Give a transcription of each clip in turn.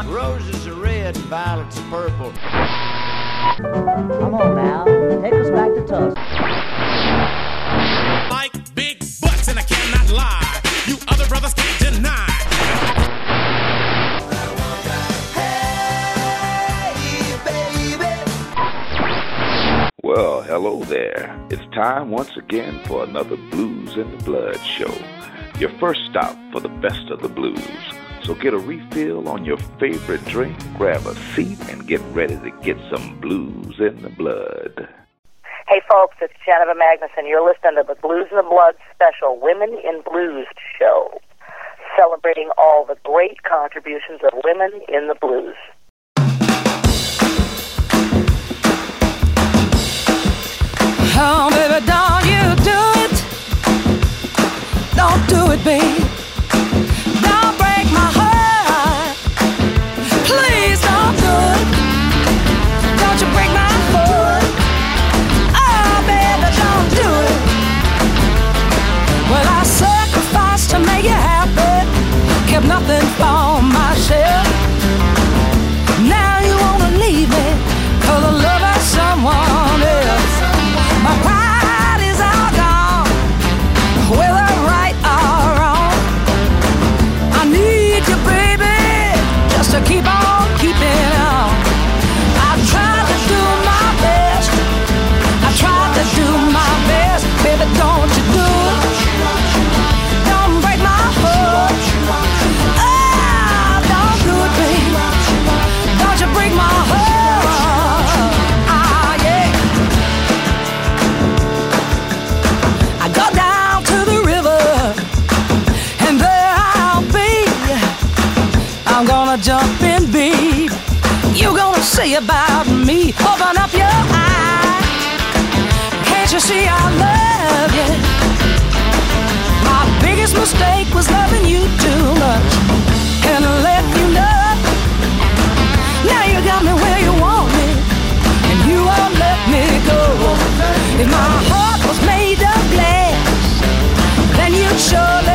Roses are red and violets are purple. Come on now, take us back to Tulsa. Like big butts, and I cannot lie. You other brothers can't deny. Well, hello there. It's time once again for another Blues in the Blood show. Your first stop for the best of the blues. So get a refill on your favorite drink, grab a seat, and get ready to get some blues in the blood. Hey folks, it's Janiva Magness. You're listening to the Blues in the Blood special Women in Blues show, celebrating all the great contributions of women in the blues. Oh, baby, don't you do it. Don't do it, babe. Nothing for myself. Mistake was loving you too much and I let you know. Now you got me where you want me, and you won't let me go. If my heart was made of glass, then you'd surely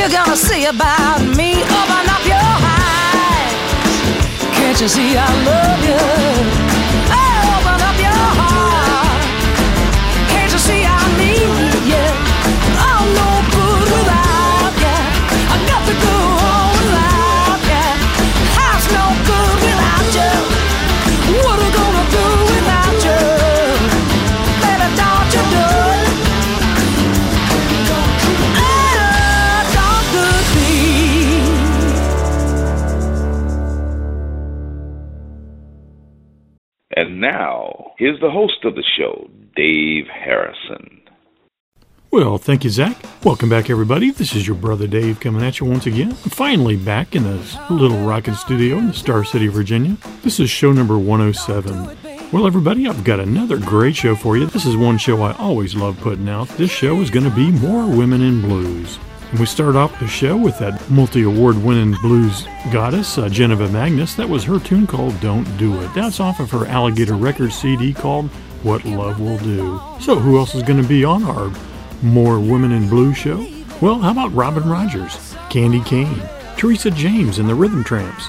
You're gonna see about me. Open up your eyes. Can't you see I love you? Now, here's the host of the show, Dave Harrison. Well, thank you, Zach. Welcome back, everybody. This is your brother Dave coming at you once again. I'm finally back in this little rockin' studio in the Star City, Virginia. This is show number 107. Well, everybody, I've got another great show for you. This is one show I always love putting out. This show is going to be More Women in Blues. We start off the show with that multi award winning blues goddess, uh, Janiva Magness. That was her tune called Don't Do It. That's off of her Alligator Records CD called What Love Will Do. So, who else is going to be on our More Women in Blues show? Well, how about Robin Rogers, Candy Kane, Teresa James and the Rhythm Tramps,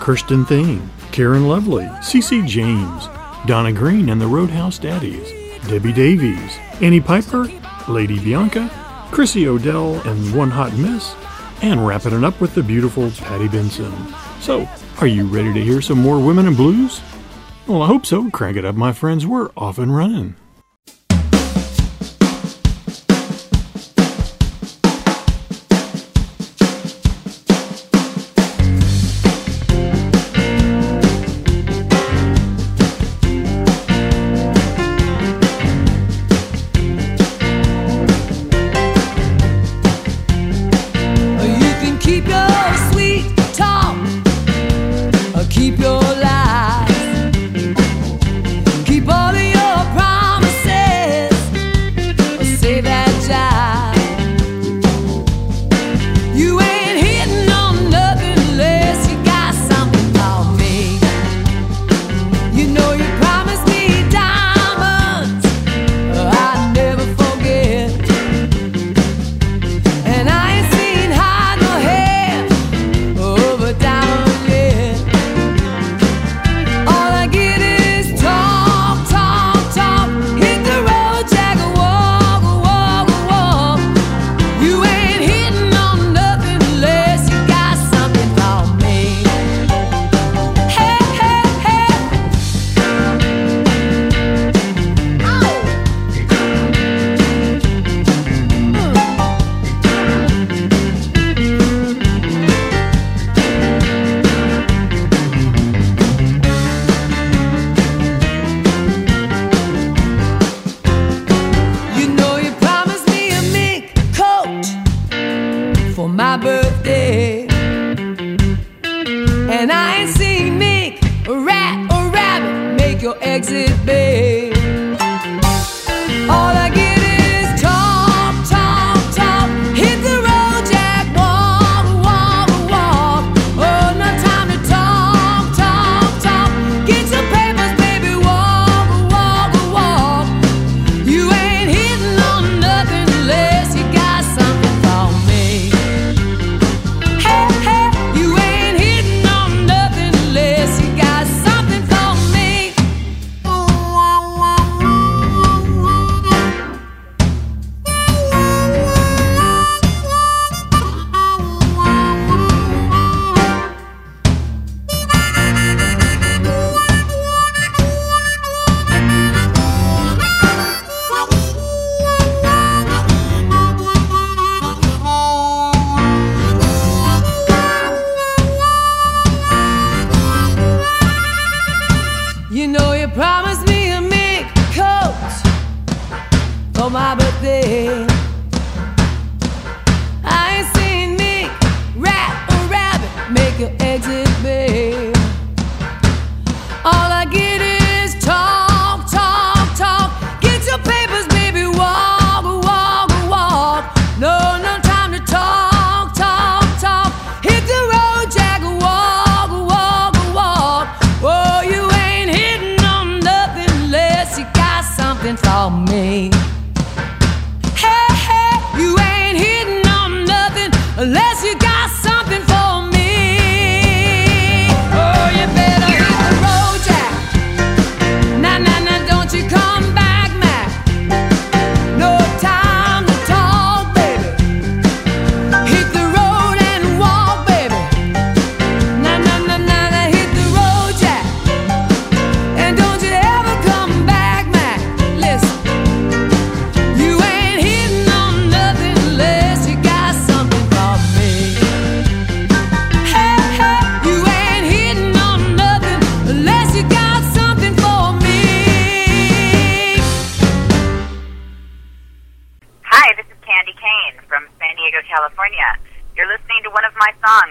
Kirsten Thien, Karen Lovely, CC James, Donna Green and the Roadhouse Daddies, Debbie Davies, Annie Piper, Lady Bianca, Chrissy Odell and One Hot Mess, and wrapping it up with the beautiful Patty Benson. So, are you ready to hear some more Women in Blues? Well, I hope so. Crank it up, my friends. We're off and running. keep your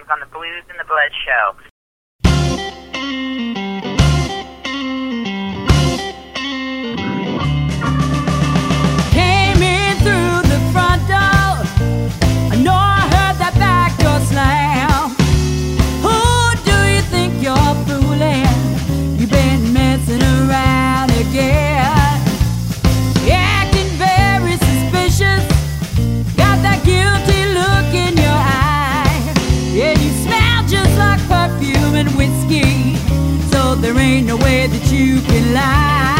on the Blues and the Blood show. you can lie.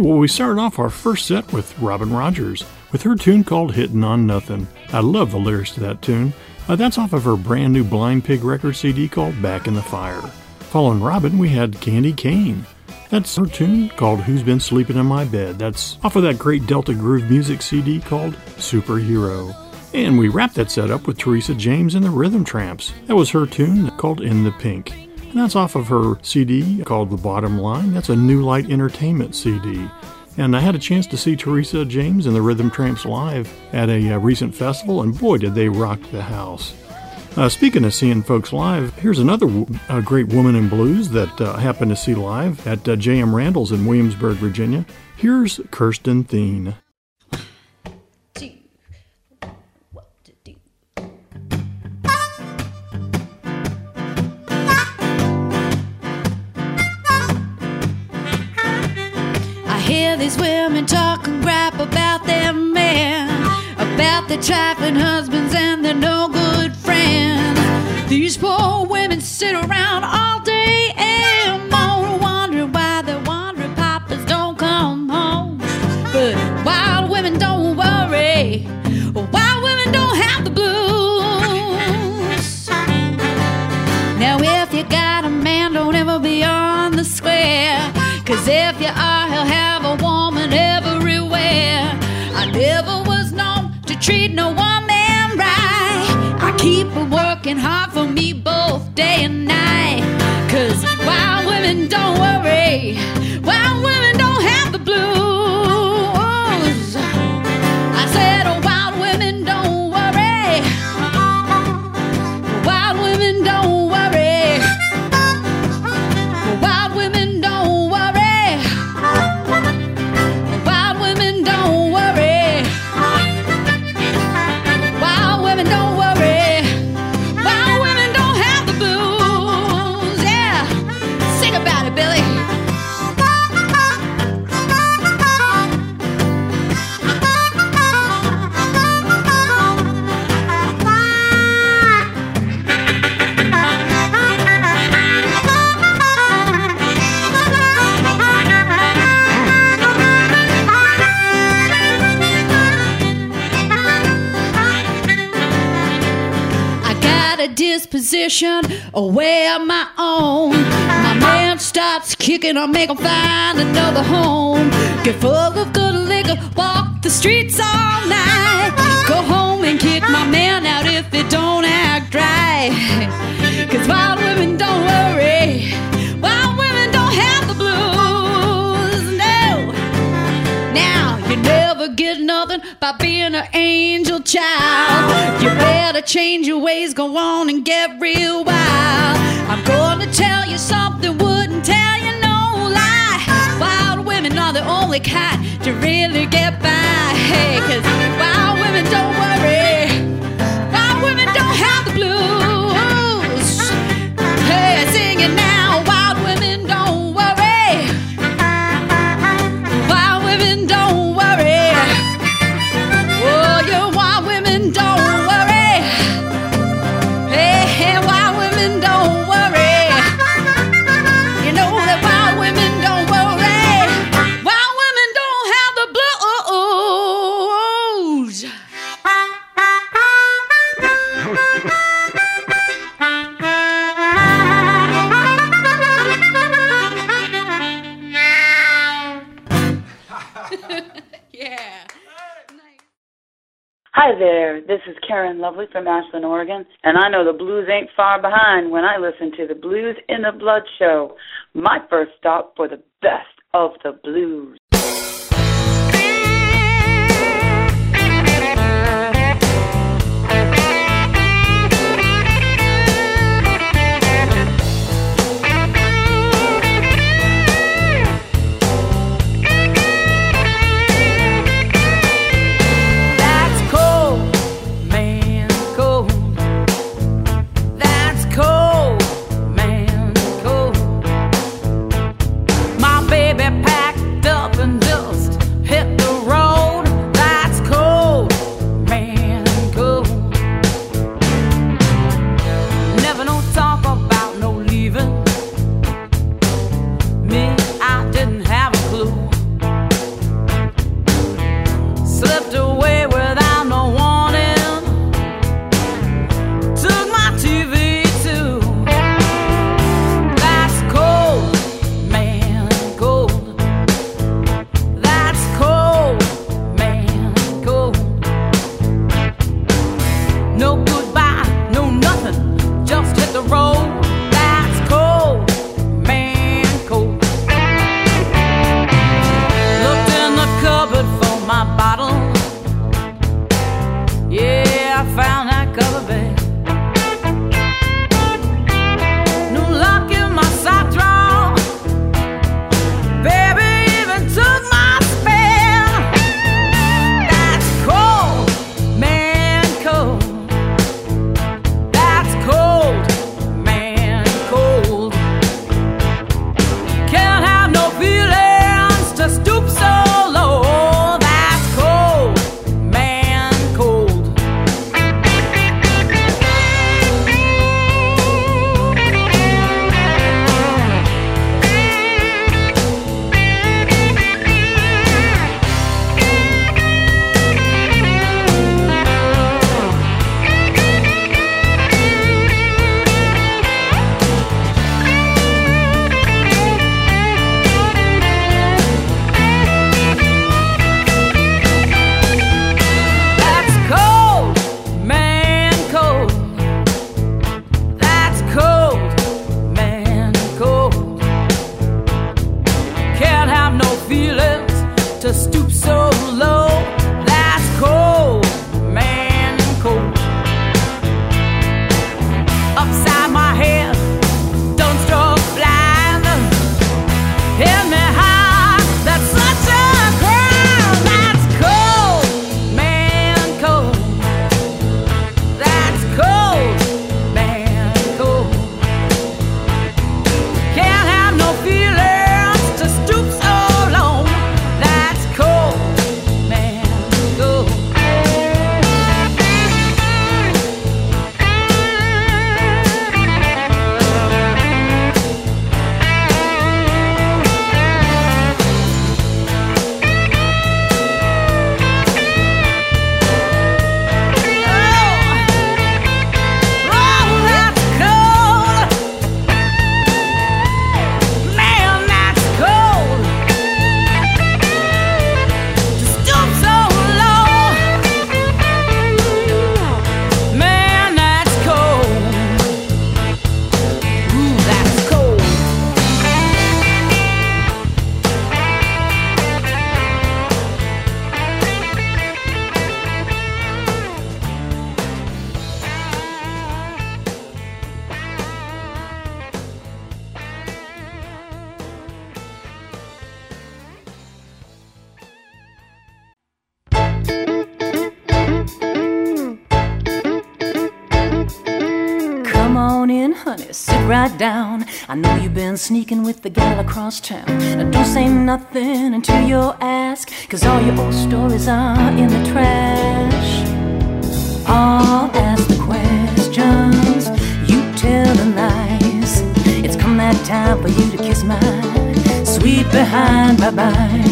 Well, we started off our first set with Robin Rogers with her tune called Hittin' on Nothing. I love the lyrics to that tune. Uh, that's off of her brand new Blind Pig record CD called Back in the Fire. Following Robin, we had Candy Kane. That's her tune called Who's Been Sleeping in My Bed. That's off of that great Delta Groove music CD called Superhero. And we wrapped that set up with Teresa James and the Rhythm Tramps. That was her tune called In the Pink. And that's off of her CD called The Bottom Line. That's a New Light Entertainment CD. And I had a chance to see Teresa James and the Rhythm Tramps live at a uh, recent festival, and boy, did they rock the house. Uh, speaking of seeing folks live, here's another great woman in blues that uh, I happened to see live at uh, J.M. Randall's in Williamsburg, Virginia. Here's Kirsten Thien. Disposition, a way of my own. My man starts kicking, I make him find another home. Get full of good liquor, walk the streets all night. Go home and kick my man out if it don't act right. About being an angel child. You better change your ways, go on and get real wild. I'm gonna tell you something, wouldn't tell you no lie. Wild women are the only kind to really get by. Hey, cause wild women don't Hi there, this is Karen Lovely from Ashland, Oregon, and I know the blues ain't far behind when I listen to the Blues in the Blood show, my first stop for the best of the blues. Sneaking with the gal across town. Now don't say nothing until you're cause all your old stories are in the trash. I'll ask the questions, you tell the lies. It's come that time for you to kiss my sweet behind. Bye bye.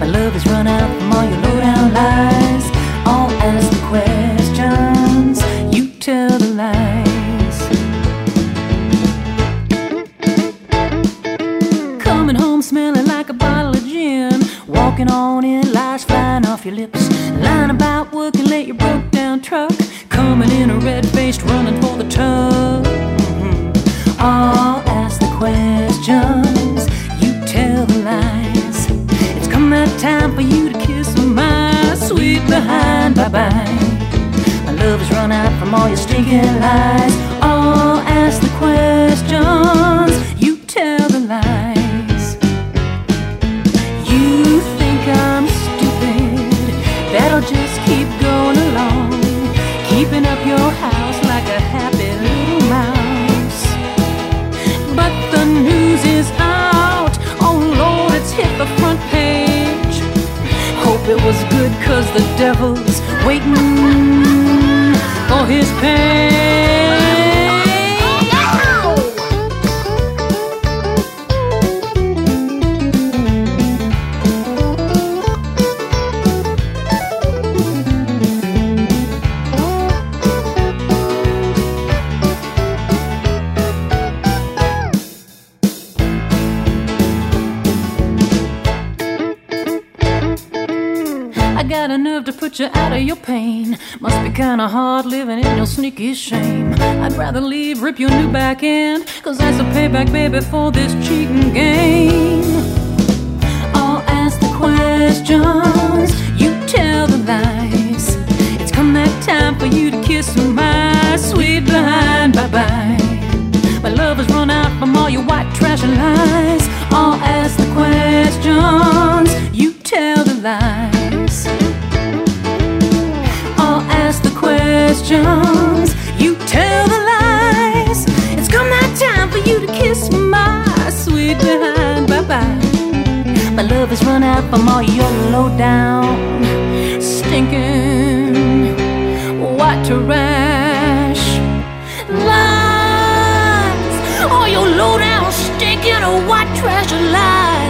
My love has run out from all your low down lies. I'll ask On in, lies flying off your lips. Lying about working late, your broke down truck. Coming in a red faced, running for the tub. Mhm. I'll ask the questions, you tell the lies. It's come that time for you to kiss my sweet behind. Bye bye. My love has run out from all your stinking lies. I'll was good, cause the devil's waiting for his pay. Of your pain. Must be kinda hard living in your sneaky shame. I'd rather leave, rip your new back end. Cause that's a payback, baby, for this cheating game. I'll ask the questions, you tell the lies. It's come that time for you to kiss my sweet behind. Bye bye. My love has run out from all your white trash and lies. My love has run out from all your low down, stinking white trash lies. All your low down, stinking white trash lies.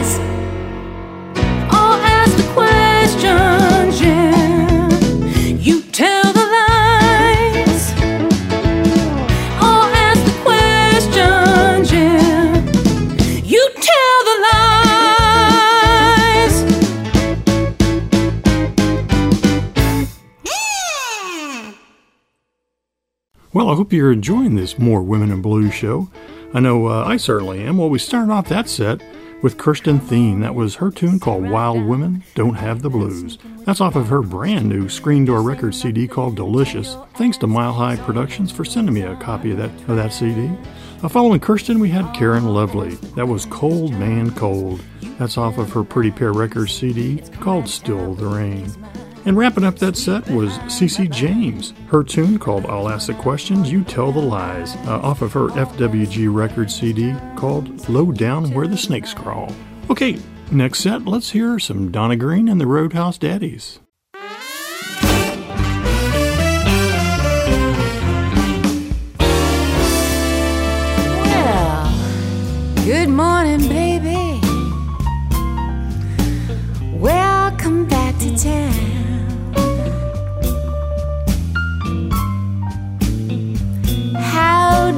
Hope you're enjoying this More Women in Blues show. I know uh, I certainly am. Well, we started off that set with Kirsten Thien. That was her tune called Wild Women Don't Have the Blues. That's off of her brand new Screen Door Record CD called Delicious. Thanks to Mile High Productions for sending me a copy of that, of that CD. Uh, following Kirsten, we had Karen Lovely. That was Cold Man Cold. That's off of her Pretty Pair Records CD called Still the Rain. And wrapping up that set was CC James. Her tune called I'll Ask the Questions, You Tell the Lies, uh, off of her FWG record CD called Low Down Where the Snakes Crawl. Okay, next set, let's hear some Donna Green and the Roadhouse Daddies. Well, good morning, baby.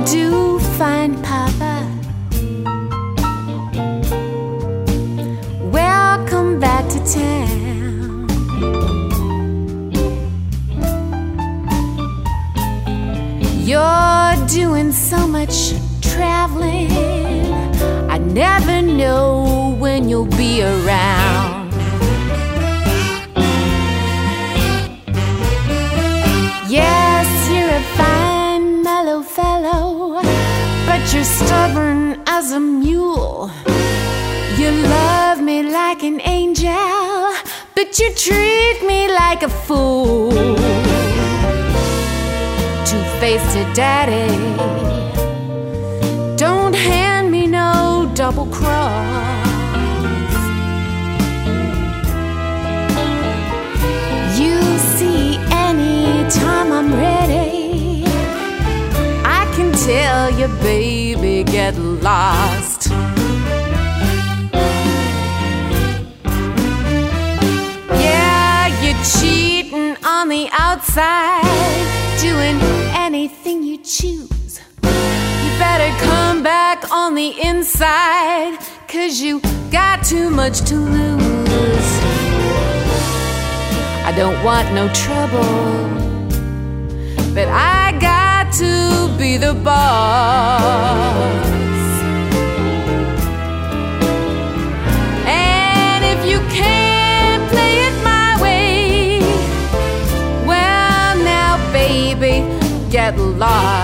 Do find Papa? Welcome back to town. You're doing so much traveling. I never know when you'll be around. you're stubborn as a mule. You love me like an angel, but you treat me like a fool. Two faced daddy, don't hand me no double cross. Tell you, baby, get lost. Yeah, you're cheating on the outside, doing anything you choose. You better come back on the inside, cause you got too much to lose. I don't want no trouble, but I got to be the boss. And if you can't play it my way, well, now, baby, get lost.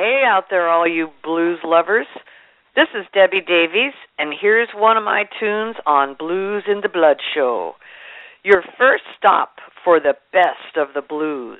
Hey out there, all you blues lovers. This is Debbie Davies, and here's one of my tunes on Blues in the Blood Show. Your first stop for the best of the blues.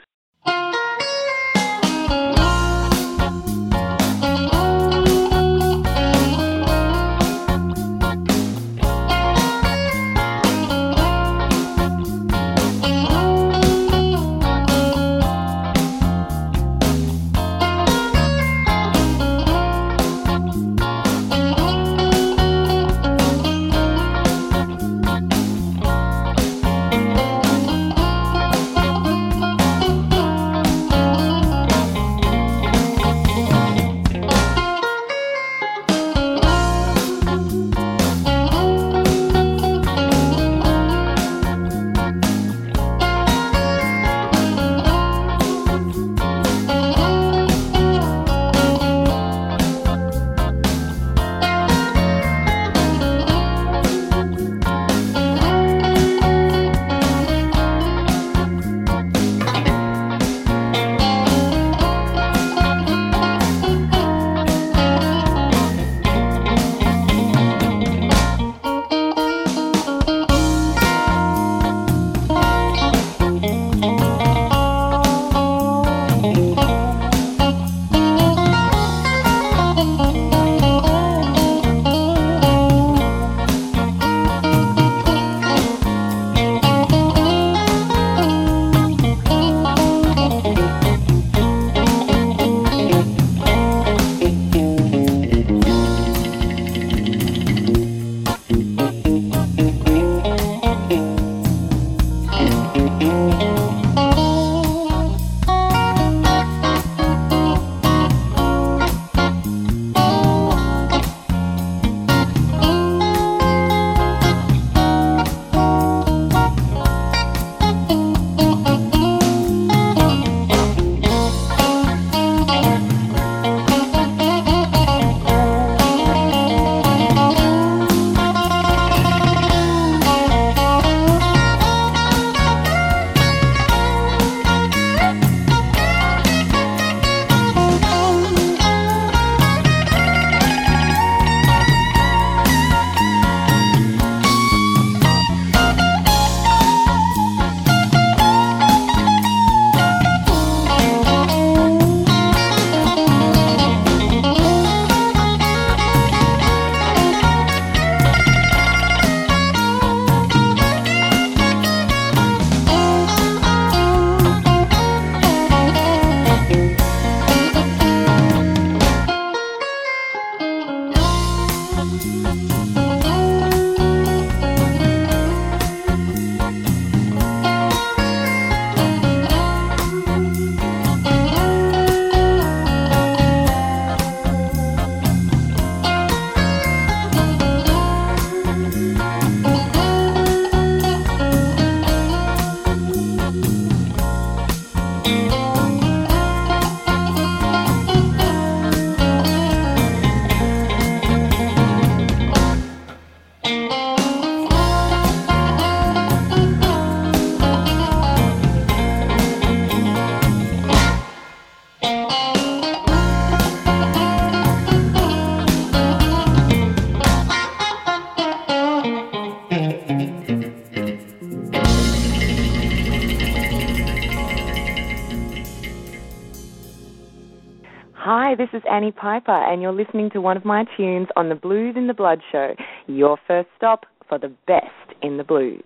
Danny Piper, and you're listening to one of my tunes on the Blues in the Blood show, your first stop for the best in the blues.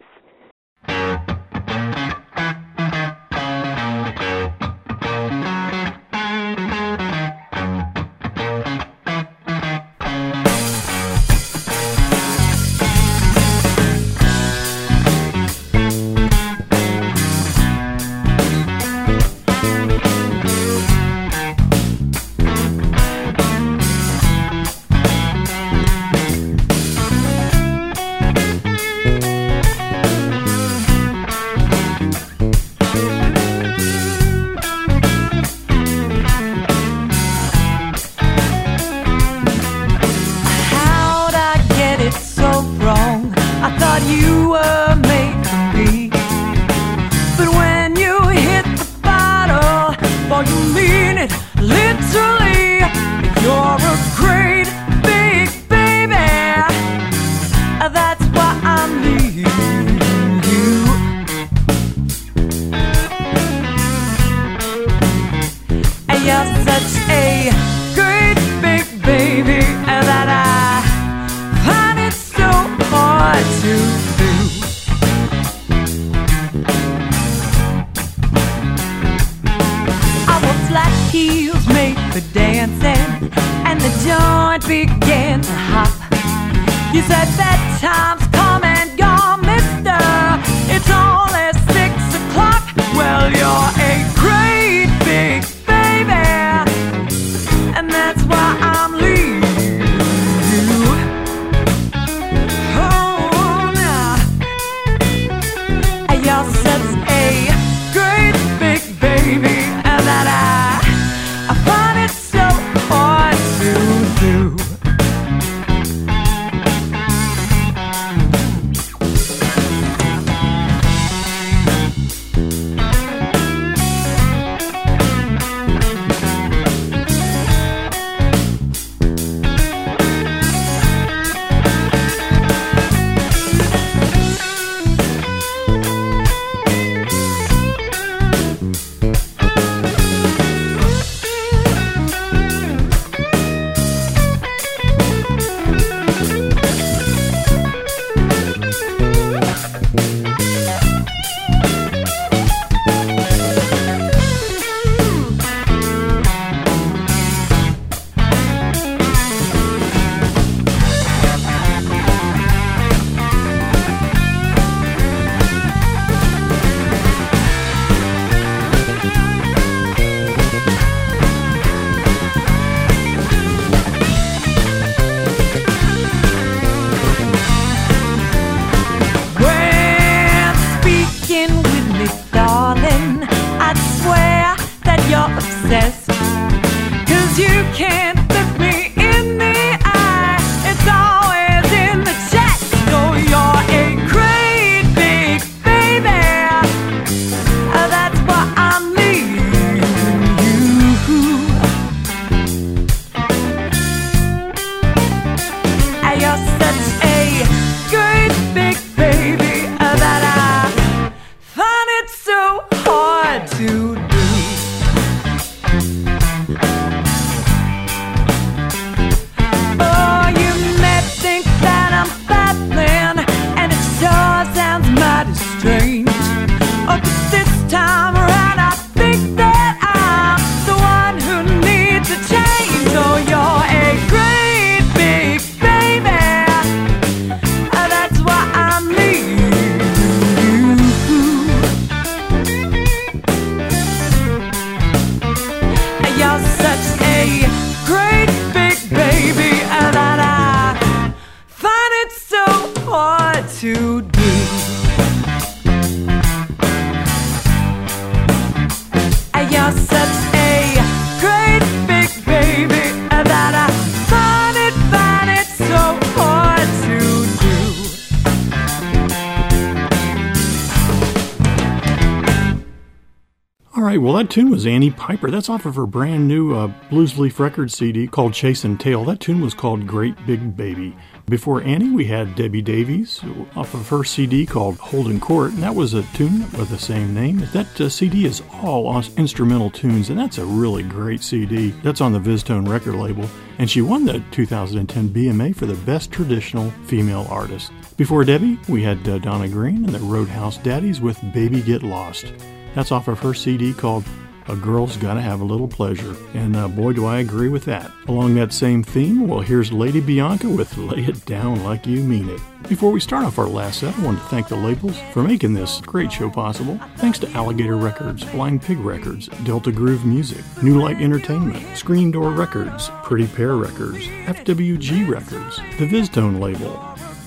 Right, well, that tune was Annie Piper. That's off of her brand new uh, Blues Leaf Records CD called Chasin' Tail. That tune was called Great Big Baby. Before Annie, we had Debbie Davies off of her CD called Holdin' Court, and that was a tune with the same name. That uh, CD is all instrumental tunes, and that's a really great CD. That's on the VizzTone record label, and she won the 2010 BMA for the Best Traditional Female Artist. Before Debbie, we had uh, Donna Green and the Roadhouse Daddies with Baby Get Lost. That's off of her CD called a girl's gotta have a little pleasure. And uh, boy, do I agree with that. Along that same theme, well, here's Lady Bianca with Lay It Down Like You Mean It. Before we start off our last set, I want to thank the labels for making this great show possible. Thanks to Alligator Records, Blind Pig Records, Delta Groove Music, New Light Entertainment, Screen Door Records, Pretty Pair Records, FWG Records, the VizzTone label,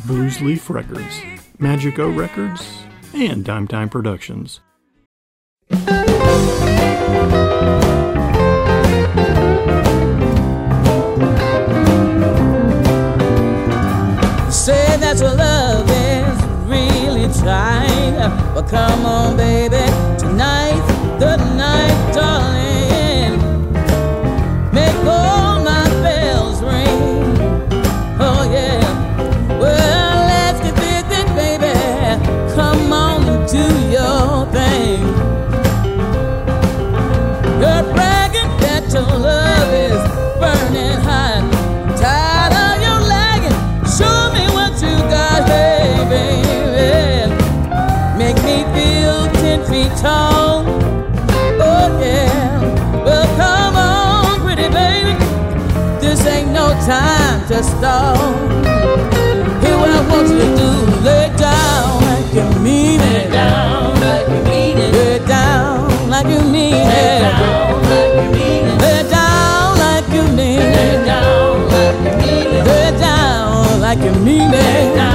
Blues Leaf Records, Magic O Records, and Dime Time Productions. Say that your love is really trying, but come on, baby, tonight, the night, stall. Hear what I want you to do. Lay down like you mean it. Lay down like you mean it. Lay down like you mean it. Lay down like you mean it. Lay down like you mean it. Lay down like you mean it. Lay down like you mean it.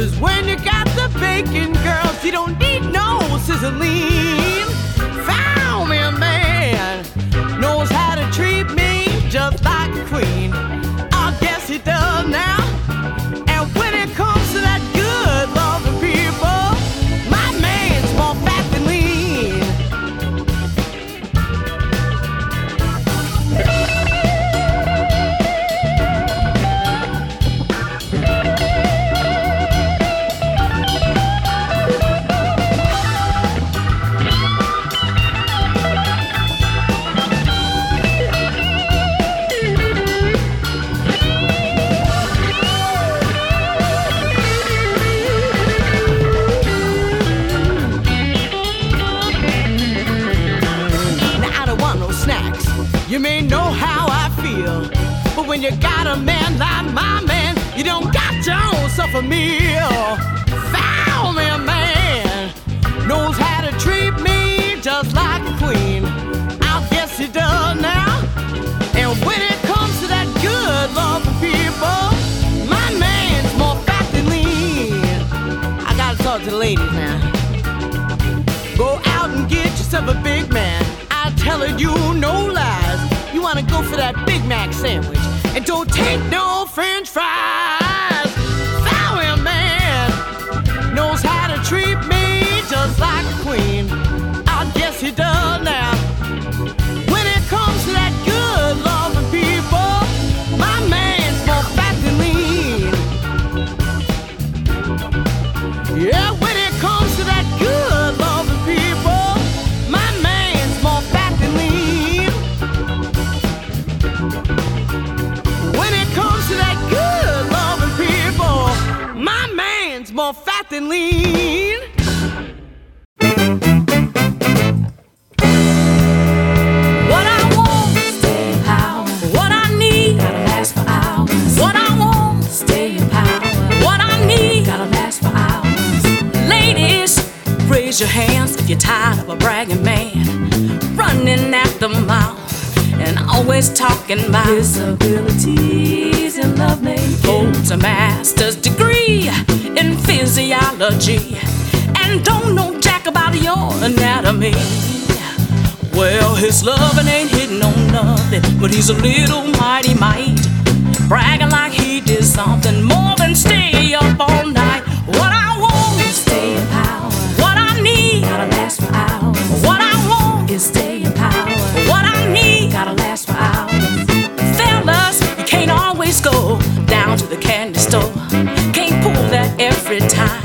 Cause when you got the bacon, girls, you don't need no sizzling. sandwich. And don't take no always talking about his abilities in lovemaking. Holds a master's degree in physiology and don't know jack about your anatomy. Well, his loving ain't hitting on nothing, but he's a little mighty might. Bragging like he did something more than stay up all night. Go down to the candy store. Can't pull that every time.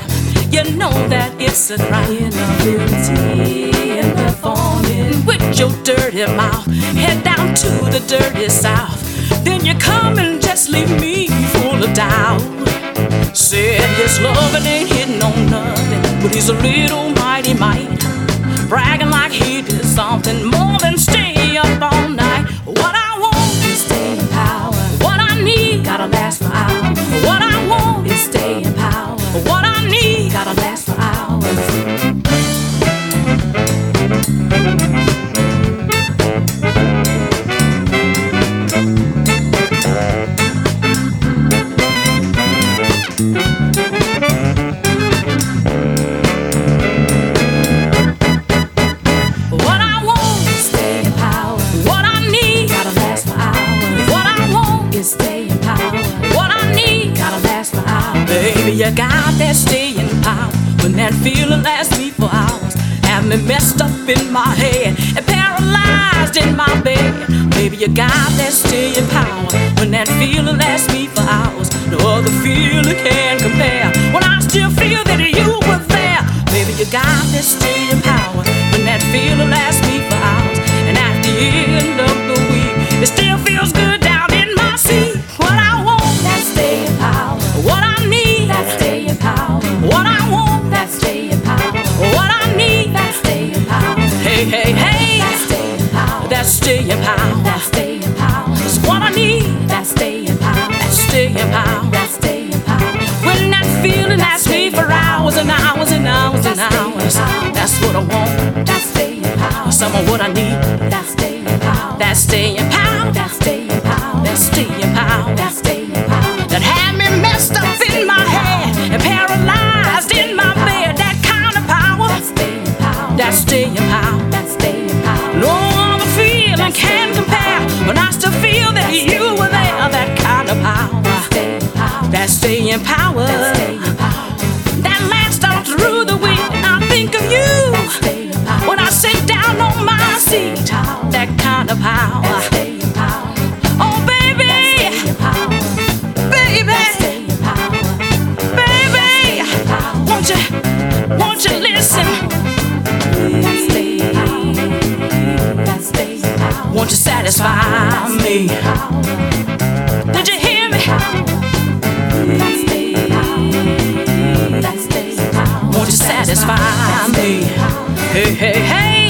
You know that it's a crying ability and performing with your dirty mouth. Head down to the dirty south. Then you come and just leave me full of doubt. Said his loving ain't hitting on nothing, but he's a little mighty might. Bragging like he did something more than stay up all Cause that's what I want. That's staying power. Some of what I need. That's staying power. That's staying power. That's staying power. That's staying power. That's staying power. That had me messed up in my head and paralyzed in my bed. That kind of power. That's staying power. That's staying power. That's staying power. No other feeling can compare when I still feel that you were there. That kind of power. That's staying power. That's satisfy me? Did you hear me? Won't you satisfy me? Hey, hey, hey.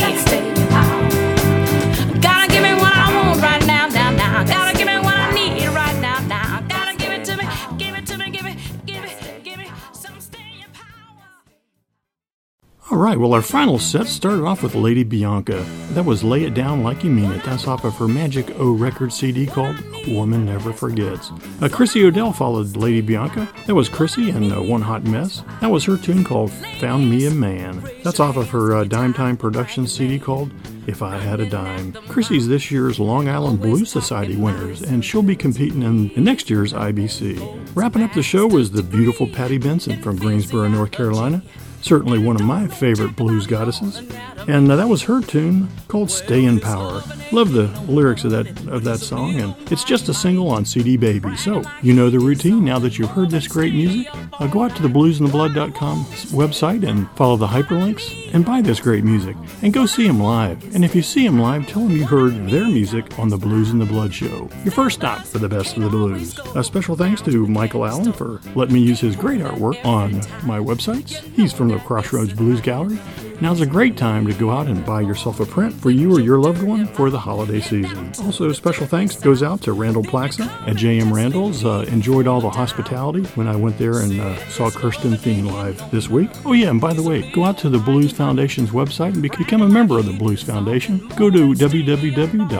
Right, well, our final set started off with Lady Bianca. That was Lay It Down Like You Mean It. That's off of her Magic O record CD called A Woman Never Forgets. Uh, Chrissy Odell followed Lady Bianca. That was Chrissy and uh, One Hot Mess. That was her tune called Found Me a Man. That's off of her uh, Dime Time Productions CD called If I Had a Dime. Chrissy's this year's Long Island Blues Society winners, and she'll be competing in, in next year's IBC. Wrapping up the show was the beautiful Patty Benson from Greensboro, North Carolina certainly one of my favorite blues goddesses. And uh, that was her tune called "Staying Power." Love the lyrics of that of that song, and it's just a single on CD Baby. So you know the routine. Now that you've heard this great music, uh, go out to the bluesandtheblood.com website and follow the hyperlinks and buy this great music and go see them live. And if you see them live, tell them you heard their music on the Blues and the Blood show. Your first stop for the best of the blues. A special thanks to Michael Allen for letting me use his great artwork on my websites. He's from Crossroads Blues Gallery. Now's a great time to go out and buy yourself a print for you or your loved one for the holiday season. Also, special thanks goes out to Randall Plaxa at JM Randall's. Uh, enjoyed all the hospitality when I went there and uh, saw Kirsten Thien live this week. Oh yeah, and by the way, go out to the Blues Foundation's website and become a member of the Blues Foundation. Go to www.blues.org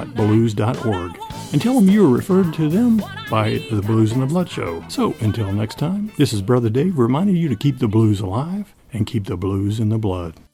and tell them you were referred to them by the Blues and the Blood Show. So until next time, this is Brutha Dave reminding you to keep the blues alive and keep the blues in the blood.